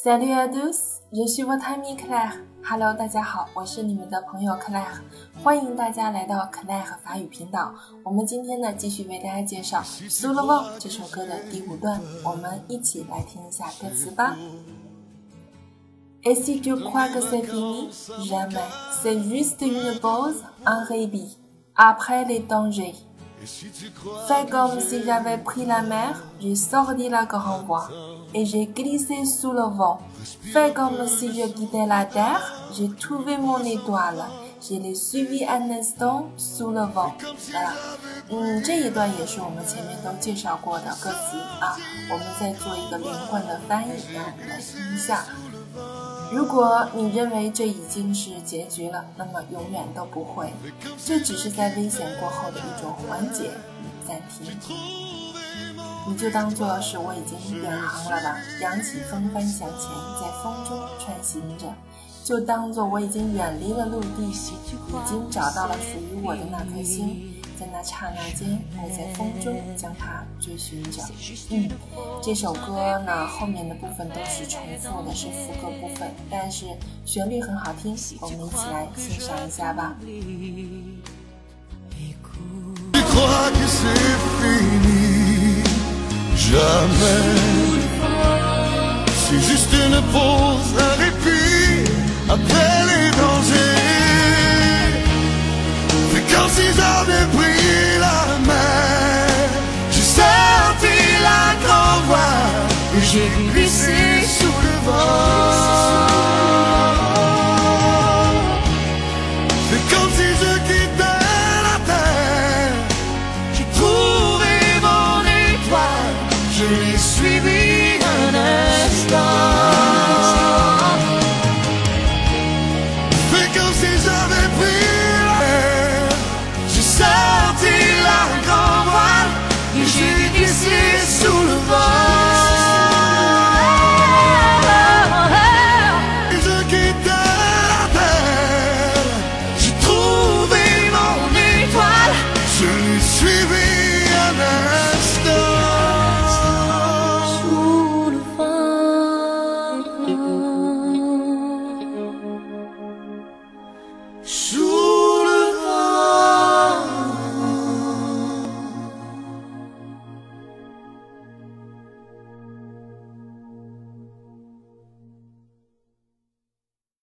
Salut à tous, je suis votre ami Claire. Hello，大家好，我是你们的朋友 Claire，欢迎大家来到 Claire 法语频道。我们今天呢，继续为大家介绍《Sous le vent》这首歌的第五段，我们一起来听一下歌词吧。Et si tu crois que c'est fini, jamais, c'est juste une pause, un répit après les dangers. Fais comme si j'avais pris la mer, j'ai sorti la grande voie et j'ai glissé sous le vent. Fais comme si je quittais la terre, j'ai trouvé mon étoile, j'ai les suivi un instant sous le vent. 啊，嗯，这一段也是我们前面都介绍过的歌词啊，我们再做一个连贯的翻译，让我们来听一下。 如果你认为这已经是结局了，那么永远都不会。这只是在危险过后的一种缓解与暂停。你就当做是我已经远航了吧，扬起风帆向前，在风中穿行着。就当做我已经远离了陆地，已经找到了属于我的那颗星。在那刹那间，我在风中将它追寻着。嗯，这首歌呢，后面的部分都是重复的，是副歌部分，但是旋律很好听，我们一起来欣赏一下吧。j'ai glissé sous le vent. Mais quand si je la terre, j'ai trouvé mon étoile, je l'ai suivi.